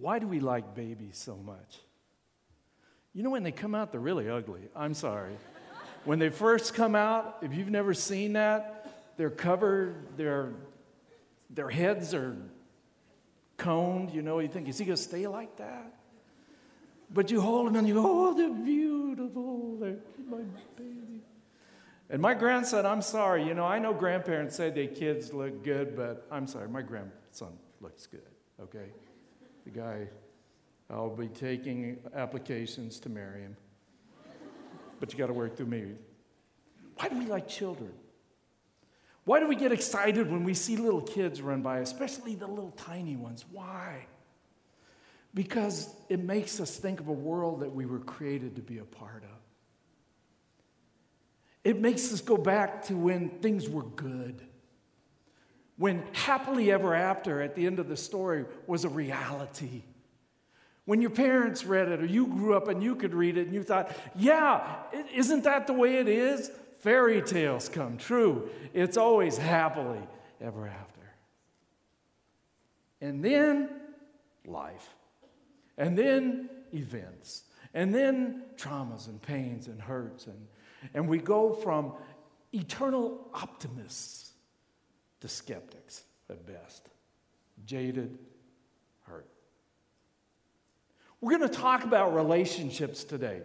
Why do we like babies so much? You know, when they come out, they're really ugly. I'm sorry. when they first come out, if you've never seen that, they're covered, their, their heads are coned. You know, you think, is he going to stay like that? But you hold them and you go, oh, they're beautiful. They're my baby. And my grandson, I'm sorry, you know, I know grandparents say their kids look good, but I'm sorry, my grandson looks good, okay? The guy, I'll be taking applications to marry him. But you got to work through me. Why do we like children? Why do we get excited when we see little kids run by, especially the little tiny ones? Why? Because it makes us think of a world that we were created to be a part of. It makes us go back to when things were good. When happily ever after at the end of the story was a reality. When your parents read it or you grew up and you could read it and you thought, yeah, isn't that the way it is? Fairy tales come true. It's always happily ever after. And then life. And then events. And then traumas and pains and hurts and and we go from eternal optimists to skeptics at best, jaded, hurt. We're going to talk about relationships today.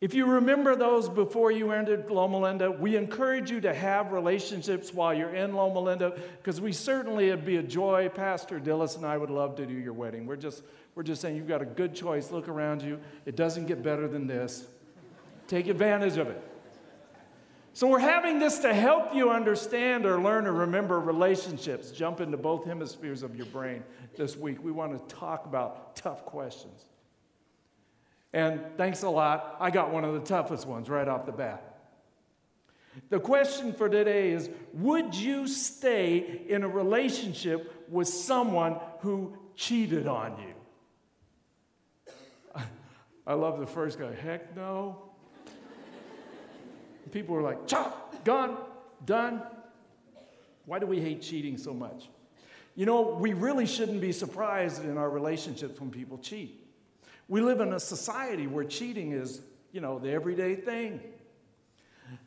If you remember those before you entered Loma Linda, we encourage you to have relationships while you're in Loma Linda because we certainly it'd be a joy. Pastor Dillis and I would love to do your wedding. We're just, we're just saying you've got a good choice. Look around you. It doesn't get better than this. Take advantage of it. So, we're having this to help you understand or learn or remember relationships. Jump into both hemispheres of your brain this week. We want to talk about tough questions. And thanks a lot. I got one of the toughest ones right off the bat. The question for today is Would you stay in a relationship with someone who cheated on you? I love the first guy. Heck no people were like, chop, gone, done. Why do we hate cheating so much? You know, we really shouldn't be surprised in our relationships when people cheat. We live in a society where cheating is, you know, the everyday thing.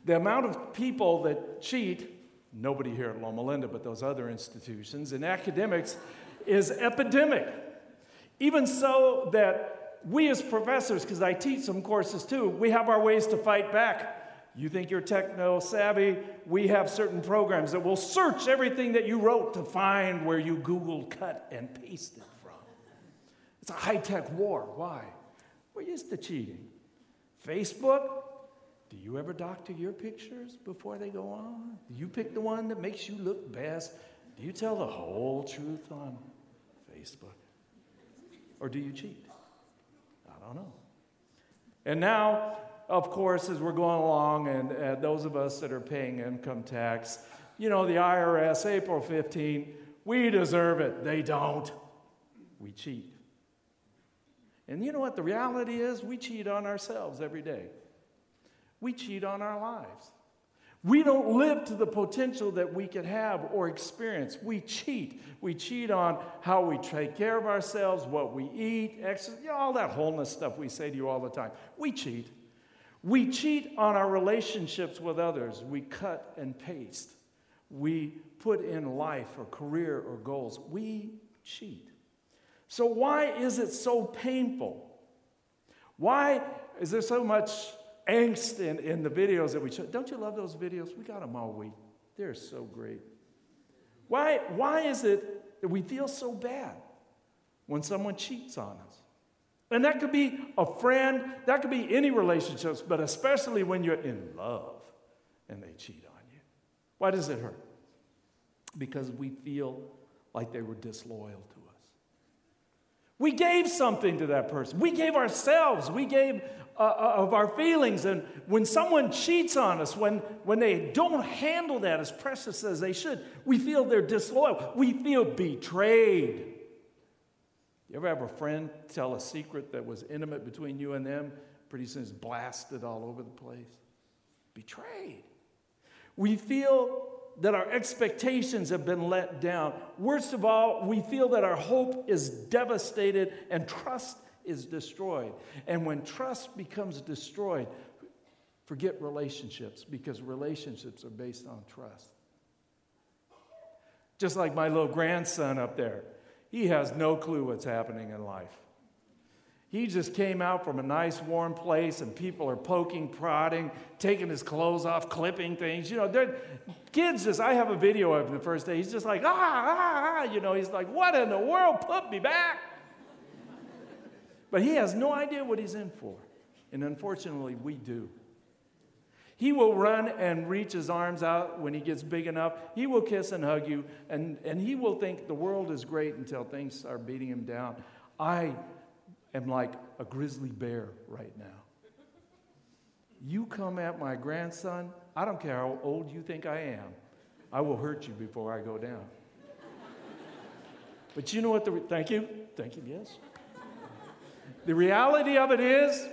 The amount of people that cheat, nobody here at Loma Linda, but those other institutions, and academics, is epidemic. Even so that we as professors, because I teach some courses too, we have our ways to fight back. You think you're techno savvy? We have certain programs that will search everything that you wrote to find where you Google cut and pasted from. It's a high tech war. Why? We're used to cheating. Facebook, do you ever doctor your pictures before they go on? Do you pick the one that makes you look best? Do you tell the whole truth on Facebook? Or do you cheat? I don't know. And now of course, as we're going along, and uh, those of us that are paying income tax, you know, the IRS, April 15, we deserve it. They don't. We cheat. And you know what the reality is? We cheat on ourselves every day. We cheat on our lives. We don't live to the potential that we could have or experience. We cheat. We cheat on how we take care of ourselves, what we eat, exercise, you know, all that wholeness stuff we say to you all the time. We cheat. We cheat on our relationships with others. We cut and paste. We put in life or career or goals. We cheat. So, why is it so painful? Why is there so much angst in, in the videos that we show? Don't you love those videos? We got them all week. They're so great. Why, why is it that we feel so bad when someone cheats on us? And that could be a friend, that could be any relationships, but especially when you're in love and they cheat on you. Why does it hurt? Because we feel like they were disloyal to us. We gave something to that person. We gave ourselves. We gave uh, uh, of our feelings. And when someone cheats on us, when, when they don't handle that as precious as they should, we feel they're disloyal. We feel betrayed. You ever have a friend tell a secret that was intimate between you and them? Pretty soon it's blasted all over the place. Betrayed. We feel that our expectations have been let down. Worst of all, we feel that our hope is devastated and trust is destroyed. And when trust becomes destroyed, forget relationships because relationships are based on trust. Just like my little grandson up there, he has no clue what's happening in life. He just came out from a nice warm place and people are poking, prodding, taking his clothes off, clipping things. You know, kids just, I have a video of him the first day. He's just like, ah, ah, ah. You know, he's like, what in the world? Put me back. but he has no idea what he's in for. And unfortunately, we do. He will run and reach his arms out when he gets big enough. He will kiss and hug you, and, and he will think the world is great until things are beating him down. I am like a grizzly bear right now. You come at my grandson, I don't care how old you think I am, I will hurt you before I go down. But you know what the, re- thank you, thank you, yes. The reality of it is,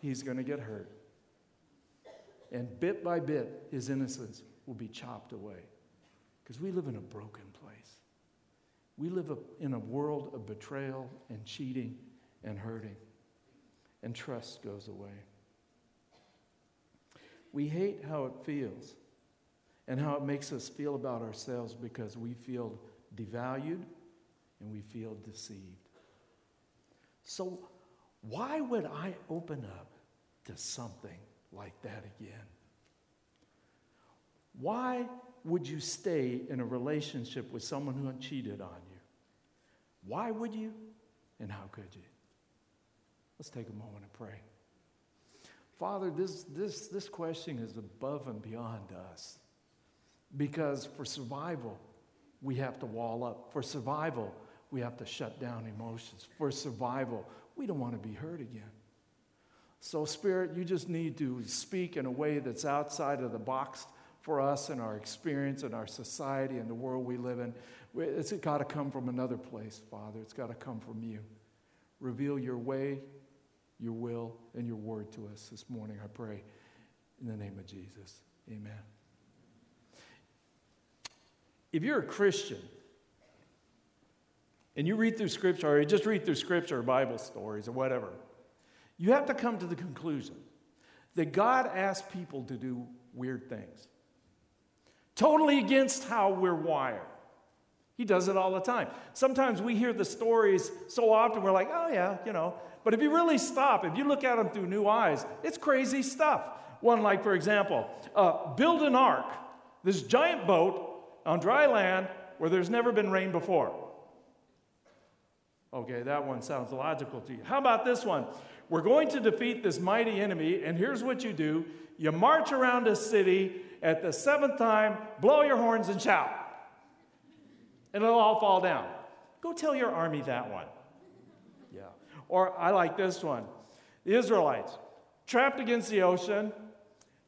he's going to get hurt. And bit by bit, his innocence will be chopped away. Because we live in a broken place. We live in a world of betrayal and cheating and hurting, and trust goes away. We hate how it feels and how it makes us feel about ourselves because we feel devalued and we feel deceived. So, why would I open up to something like that again? Why would you stay in a relationship with someone who cheated on you? Why would you? And how could you? Let's take a moment and pray. Father, this, this, this question is above and beyond us. Because for survival, we have to wall up. For survival, we have to shut down emotions. For survival, we don't want to be hurt again. So, Spirit, you just need to speak in a way that's outside of the box for us and our experience and our society and the world we live in. It's got to come from another place, Father. It's got to come from you. Reveal your way, your will and your word to us this morning, I pray. In the name of Jesus. Amen. If you're a Christian and you read through Scripture, or you just read through Scripture or Bible stories or whatever, you have to come to the conclusion that God asks people to do weird things. Totally against how we're wired. He does it all the time. Sometimes we hear the stories so often, we're like, oh, yeah, you know, but if you really stop, if you look at them through new eyes, it's crazy stuff. One, like, for example, uh, build an ark, this giant boat on dry land where there's never been rain before. Okay, that one sounds logical to you. How about this one? We're going to defeat this mighty enemy, and here's what you do you march around a city at the seventh time, blow your horns, and shout. And it'll all fall down. Go tell your army that one. Yeah. Or I like this one the Israelites, trapped against the ocean,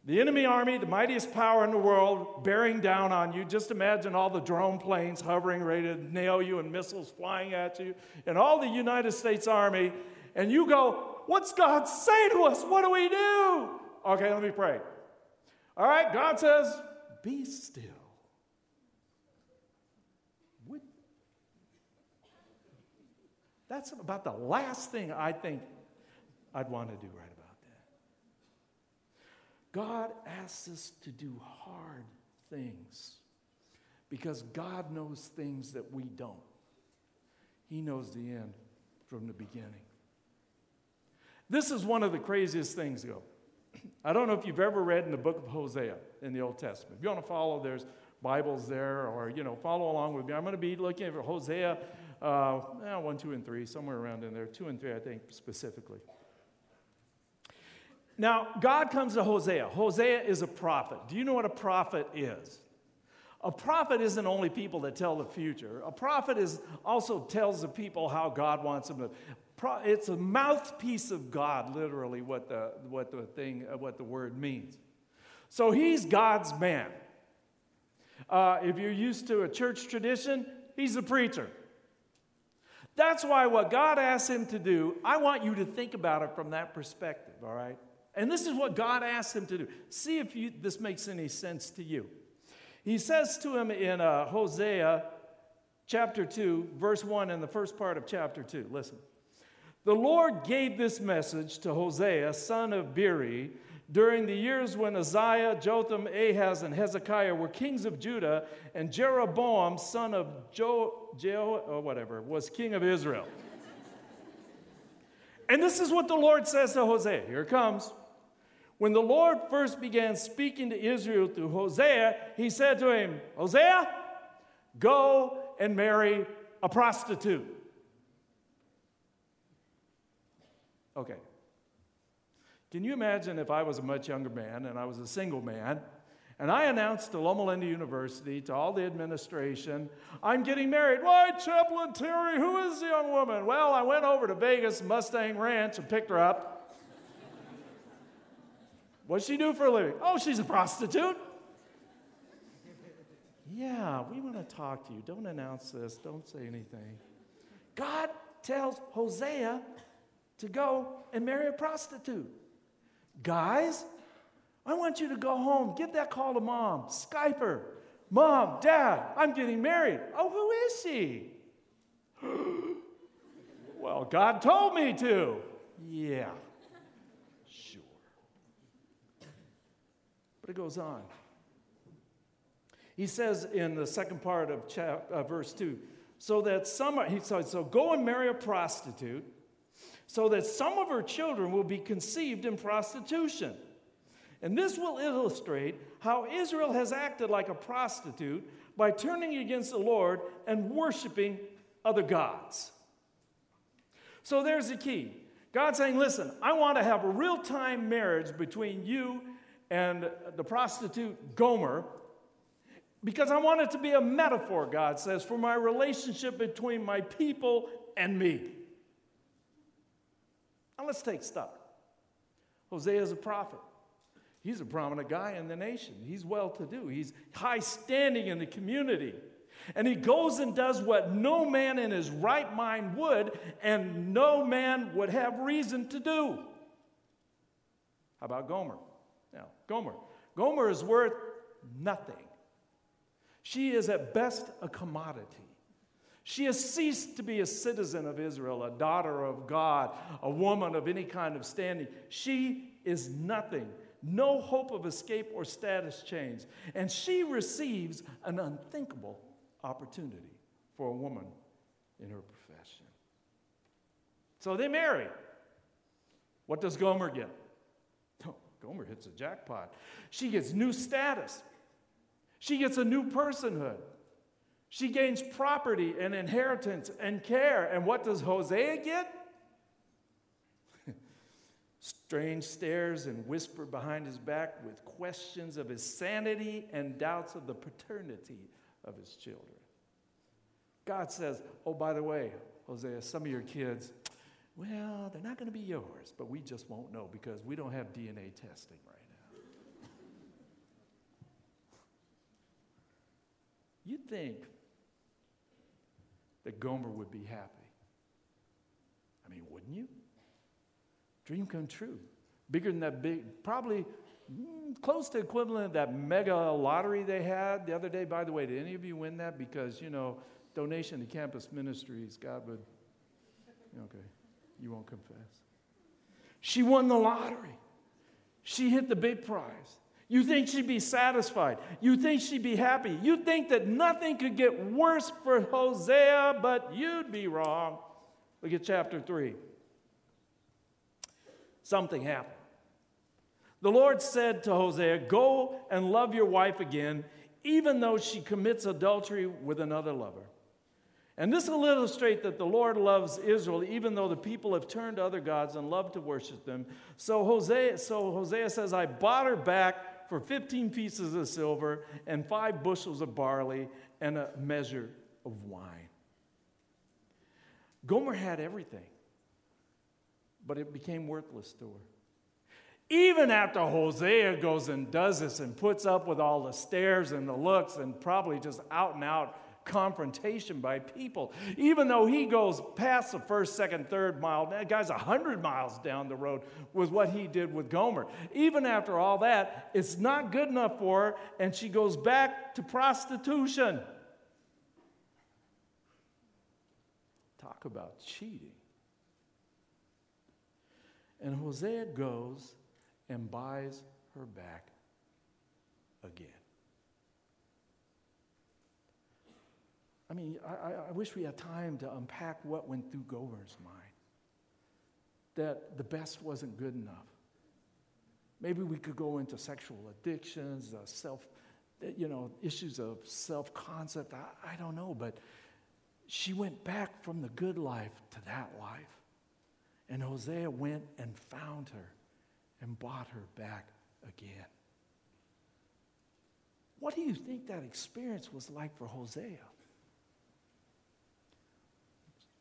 the enemy army, the mightiest power in the world, bearing down on you. Just imagine all the drone planes hovering, ready to nail you, and missiles flying at you, and all the United States Army. And you go, What's God say to us? What do we do? Okay, let me pray. All right, God says, Be still. That's about the last thing I think I'd want to do right about that. God asks us to do hard things because God knows things that we don't. He knows the end from the beginning. This is one of the craziest things, though. I don't know if you've ever read in the book of Hosea in the Old Testament. If you want to follow, there's Bibles there, or you know, follow along with me. I'm going to be looking at Hosea uh, eh, one, two, and three, somewhere around in there. Two and three, I think, specifically. Now, God comes to Hosea. Hosea is a prophet. Do you know what a prophet is? A prophet isn't only people that tell the future. A prophet is also tells the people how God wants them to. It's a mouthpiece of God, literally, what the, what the thing, uh, what the word means. So he's God's man. Uh, if you're used to a church tradition, he's a preacher. That's why what God asks him to do, I want you to think about it from that perspective, all right? And this is what God asks him to do. See if you, this makes any sense to you. He says to him in uh, Hosea chapter 2, verse 1, in the first part of chapter 2. Listen. The Lord gave this message to Hosea, son of Beeri, during the years when Uzziah, Jotham, Ahaz, and Hezekiah were kings of Judah, and Jeroboam, son of jo, jo or uh, whatever, was king of Israel. and this is what the Lord says to Hosea. Here it comes. When the Lord first began speaking to Israel through Hosea, he said to him, Hosea, go and marry a prostitute. Okay. Can you imagine if I was a much younger man and I was a single man and I announced to Loma Linda University, to all the administration, I'm getting married. Why, Chaplain Terry, who is the young woman? Well, I went over to Vegas, Mustang Ranch, and picked her up. What's she do for a living? Oh, she's a prostitute. Yeah, we want to talk to you. Don't announce this. Don't say anything. God tells Hosea to go and marry a prostitute. Guys, I want you to go home, give that call to mom, Skype her. Mom, dad, I'm getting married. Oh, who is she? well, God told me to. Yeah, sure. But it goes on. He says in the second part of chapter, uh, verse 2 so that some, he said, so go and marry a prostitute so that some of her children will be conceived in prostitution. And this will illustrate how Israel has acted like a prostitute by turning against the Lord and worshiping other gods. So there's the key. God saying, listen, I want to have a real time marriage between you and the prostitute Gomer because I want it to be a metaphor, God says, for my relationship between my people and me. Now let's take stock. Hosea is a prophet. He's a prominent guy in the nation. He's well to do. He's high standing in the community. And he goes and does what no man in his right mind would, and no man would have reason to do. How about Gomer? Now, Gomer. Gomer is worth nothing. She is at best a commodity. She has ceased to be a citizen of Israel, a daughter of God, a woman of any kind of standing. She is nothing, no hope of escape or status change. And she receives an unthinkable opportunity for a woman in her profession. So they marry. What does Gomer get? Oh, Gomer hits a jackpot. She gets new status. She gets a new personhood. She gains property and inheritance and care. And what does Hosea get? Strange stares and whisper behind his back with questions of his sanity and doubts of the paternity of his children. God says, Oh, by the way, Hosea, some of your kids, well, they're not going to be yours, but we just won't know because we don't have DNA testing right now. You'd think that Gomer would be happy. I mean, wouldn't you? Dream come true. Bigger than that big, probably mm, close to equivalent of that mega lottery they had the other day. By the way, did any of you win that? Because, you know, donation to campus ministries, God would, okay, you won't confess. She won the lottery. She hit the big prize. You think she'd be satisfied. You think she'd be happy. You think that nothing could get worse for Hosea, but you'd be wrong. Look at chapter 3. Something happened. The Lord said to Hosea, Go and love your wife again, even though she commits adultery with another lover. And this will illustrate that the Lord loves Israel, even though the people have turned to other gods and love to worship them. So Hosea, so Hosea says, I bought her back for 15 pieces of silver and five bushels of barley and a measure of wine. Gomer had everything, but it became worthless to her. Even after Hosea goes and does this and puts up with all the stares and the looks and probably just out and out confrontation by people. Even though he goes past the first, second, third mile, that guy's 100 miles down the road with what he did with Gomer. Even after all that, it's not good enough for her, and she goes back to prostitution. Talk about cheating. And Hosea goes and buys her back again. I mean, I, I, wish we had time to unpack what went through Gomer's mind. That the best wasn't good enough. Maybe we could go into sexual addictions, uh, self, you know, issues of self concept. I, I don't know, but she went back from the good life to that life. And Hosea went and found her and bought her back again. What do you think that experience was like for Hosea?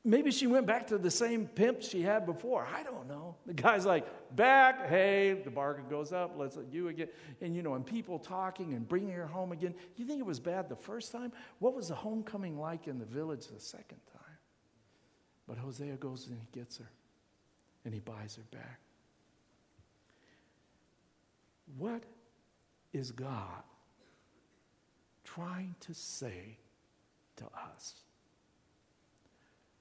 Maybe she went back to the same pimp she had before. I don't know. The guy's like, back, hey, the bargain goes up, let's let you again. And you know, and people talking and bringing her home again. You think it was bad the first time? What was the homecoming like in the village the second time? But Hosea goes and he gets her and he buys her back. What is God trying to say to us?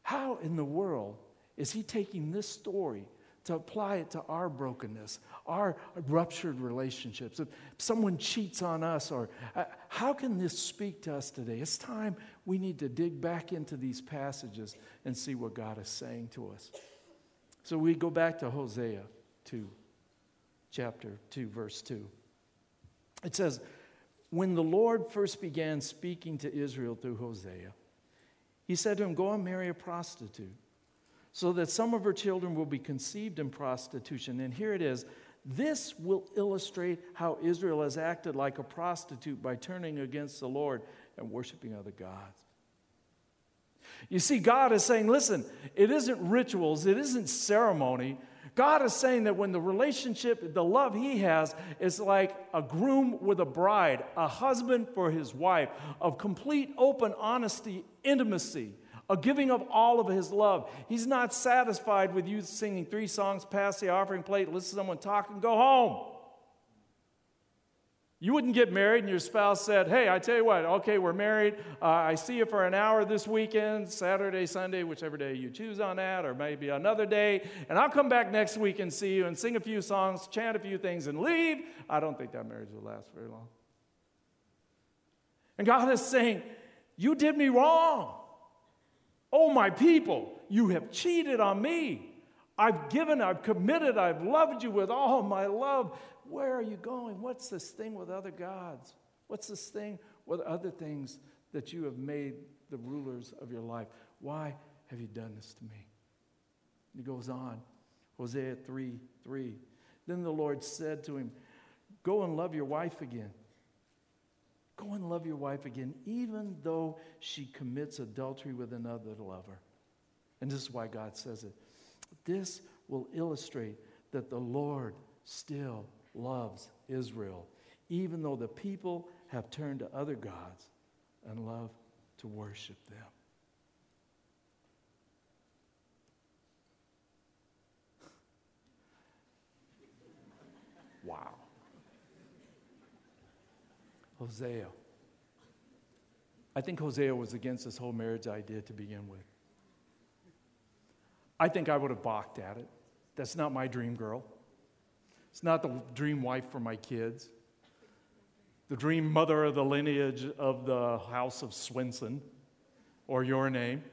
How in the world is he taking this story to apply it to our brokenness, our ruptured relationships? If someone cheats on us, or uh, how can this speak to us today? It's time we need to dig back into these passages and see what God is saying to us. So we go back to Hosea 2, chapter 2, verse 2. It says, When the Lord first began speaking to Israel through Hosea, he said to him, Go and marry a prostitute, so that some of her children will be conceived in prostitution. And here it is this will illustrate how Israel has acted like a prostitute by turning against the Lord and worshiping other gods. You see, God is saying, listen, it isn't rituals, it isn't ceremony. God is saying that when the relationship, the love He has, is like a groom with a bride, a husband for his wife, of complete open honesty, intimacy, a giving of all of His love. He's not satisfied with you singing three songs, pass the offering plate, listen to someone talk, and go home. You wouldn't get married and your spouse said, Hey, I tell you what, okay, we're married. Uh, I see you for an hour this weekend, Saturday, Sunday, whichever day you choose on that, or maybe another day, and I'll come back next week and see you and sing a few songs, chant a few things, and leave. I don't think that marriage will last very long. And God is saying, You did me wrong. Oh, my people, you have cheated on me. I've given, I've committed, I've loved you with all my love. Where are you going? What's this thing with other gods? What's this thing with other things that you have made the rulers of your life? Why have you done this to me? He goes on, Hosea 3 3. Then the Lord said to him, Go and love your wife again. Go and love your wife again, even though she commits adultery with another lover. And this is why God says it. This will illustrate that the Lord still loves Israel, even though the people have turned to other gods and love to worship them. wow. Hosea. I think Hosea was against this whole marriage idea to begin with. I think I would have balked at it. That's not my dream girl. It's not the dream wife for my kids, the dream mother of the lineage of the house of Swenson or your name.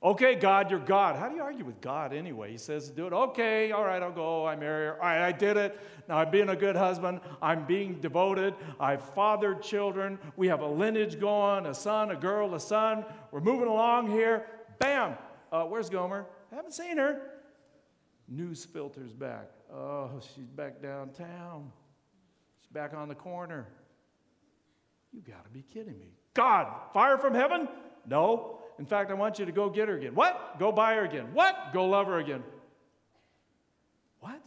Okay, God, you're God. How do you argue with God anyway? He says, do it. Okay, all right, I'll go. I marry her. All right, I did it. Now I'm being a good husband. I'm being devoted. I've fathered children. We have a lineage going a son, a girl, a son. We're moving along here. Bam! Uh, where's Gomer? I haven't seen her. News filters back. Oh, she's back downtown. She's back on the corner. You got to be kidding me. God, fire from heaven? No. In fact, I want you to go get her again. What? Go buy her again. What? Go love her again. What?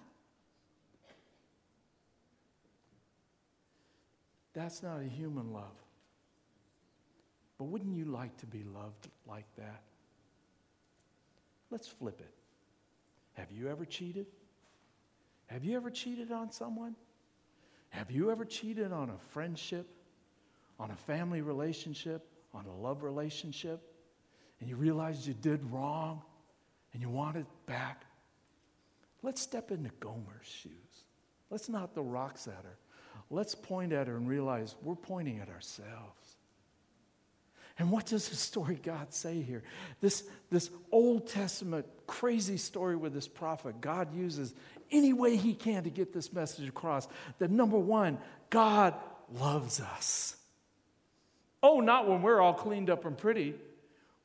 That's not a human love. But wouldn't you like to be loved like that? Let's flip it. Have you ever cheated? Have you ever cheated on someone? Have you ever cheated on a friendship, on a family relationship, on a love relationship, and you realized you did wrong and you want it back? Let's step into Gomer's shoes. Let's not the rocks at her. Let's point at her and realize we're pointing at ourselves. And what does the story God say here? This, this Old Testament crazy story with this prophet, God uses any way he can to get this message across that number one, God loves us. Oh, not when we're all cleaned up and pretty.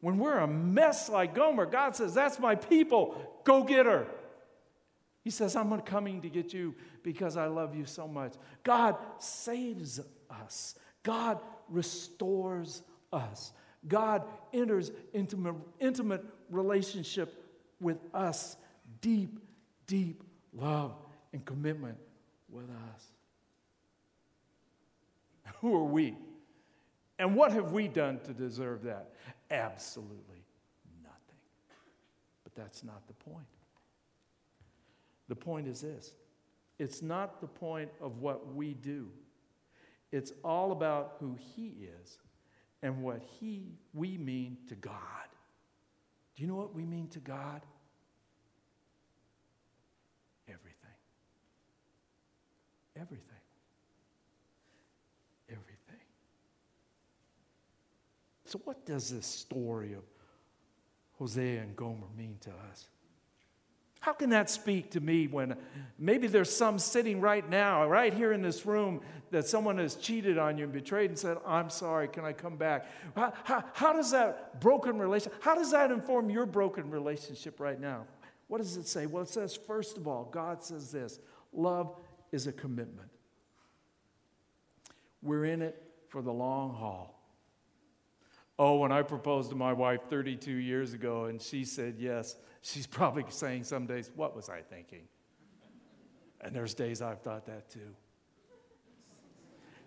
When we're a mess like Gomer, God says, That's my people. Go get her. He says, I'm coming to get you because I love you so much. God saves us, God restores us. God enters into intimate relationship with us, deep, deep love and commitment with us. Who are we? And what have we done to deserve that? Absolutely nothing. But that's not the point. The point is this it's not the point of what we do, it's all about who He is and what He, we mean to God. Do you know what we mean to God? Everything. Everything. Everything. So, what does this story of Hosea and Gomer mean to us? How can that speak to me when maybe there's some sitting right now, right here in this room, that someone has cheated on you and betrayed and said, I'm sorry, can I come back? How, how, how does that broken relationship, how does that inform your broken relationship right now? What does it say? Well, it says, first of all, God says this love is a commitment. We're in it for the long haul. Oh, when I proposed to my wife 32 years ago and she said yes, she's probably saying some days, What was I thinking? And there's days I've thought that too.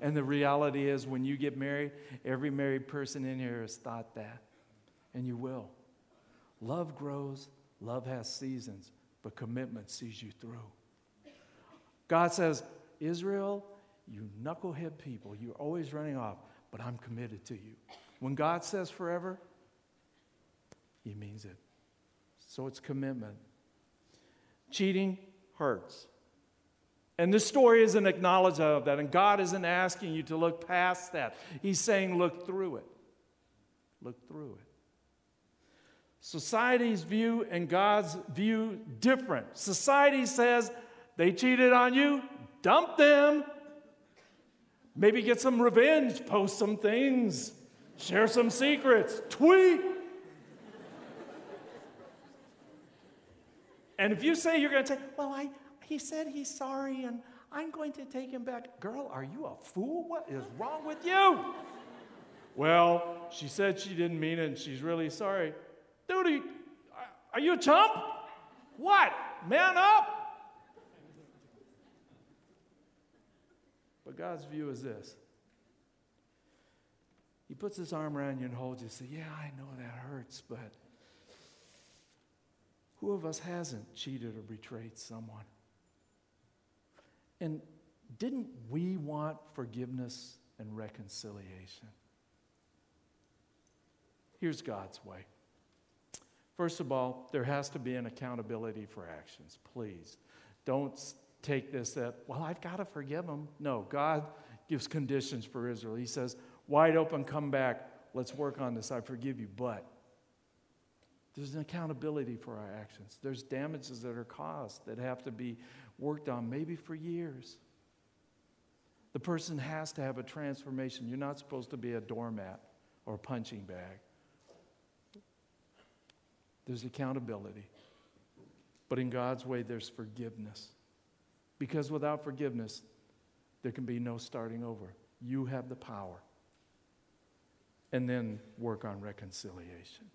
And the reality is, when you get married, every married person in here has thought that. And you will. Love grows, love has seasons, but commitment sees you through. God says, Israel, you knucklehead people, you're always running off, but I'm committed to you. When God says forever, He means it. So it's commitment. Cheating hurts. And this story is an acknowledgement of that. And God isn't asking you to look past that. He's saying, look through it. Look through it. Society's view and God's view different. Society says they cheated on you, dump them. Maybe get some revenge, post some things, share some secrets, tweet. and if you say you're going to take, well, I, he said he's sorry and I'm going to take him back. Girl, are you a fool? What is wrong with you? well, she said she didn't mean it and she's really sorry. Dude, are you a chump? What? Man up? But God's view is this He puts his arm around you and holds you and says, Yeah, I know that hurts, but who of us hasn't cheated or betrayed someone? And didn't we want forgiveness and reconciliation? Here's God's way. First of all, there has to be an accountability for actions. Please don't take this that, well, I've got to forgive them. No, God gives conditions for Israel. He says, wide open, come back. Let's work on this. I forgive you. But there's an accountability for our actions. There's damages that are caused that have to be worked on, maybe for years. The person has to have a transformation. You're not supposed to be a doormat or a punching bag. There's accountability. But in God's way, there's forgiveness. Because without forgiveness, there can be no starting over. You have the power. And then work on reconciliation,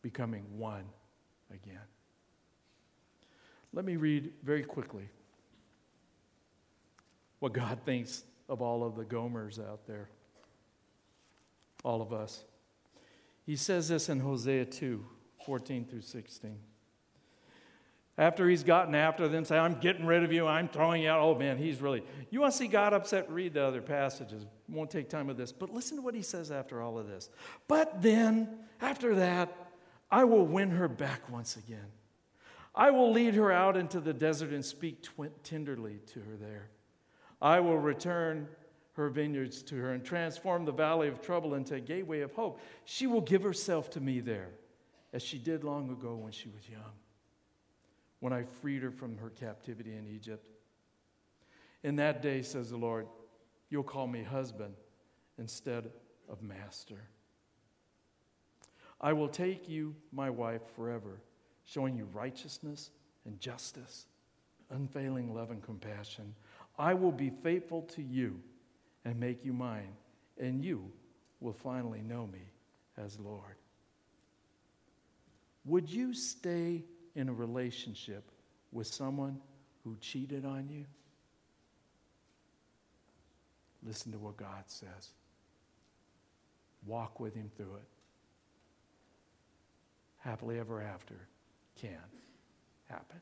becoming one again. Let me read very quickly what God thinks of all of the Gomers out there. all of us. He says this in Hosea 2 14 through 16. After he's gotten after them, say, I'm getting rid of you, I'm throwing you out. Oh man, he's really. You want to see God upset? Read the other passages. Won't take time with this. But listen to what he says after all of this. But then, after that, I will win her back once again. I will lead her out into the desert and speak tenderly to her there. I will return her vineyards to her and transform the valley of trouble into a gateway of hope. She will give herself to me there, as she did long ago when she was young when I freed her from her captivity in Egypt. In that day, says the Lord, you'll call me husband instead of master. I will take you, my wife, forever, showing you righteousness and justice, unfailing love and compassion. I will be faithful to you and make you mine, and you will finally know me as Lord. Would you stay in a relationship with someone who cheated on you? Listen to what God says. Walk with Him through it. Happily ever after can happen.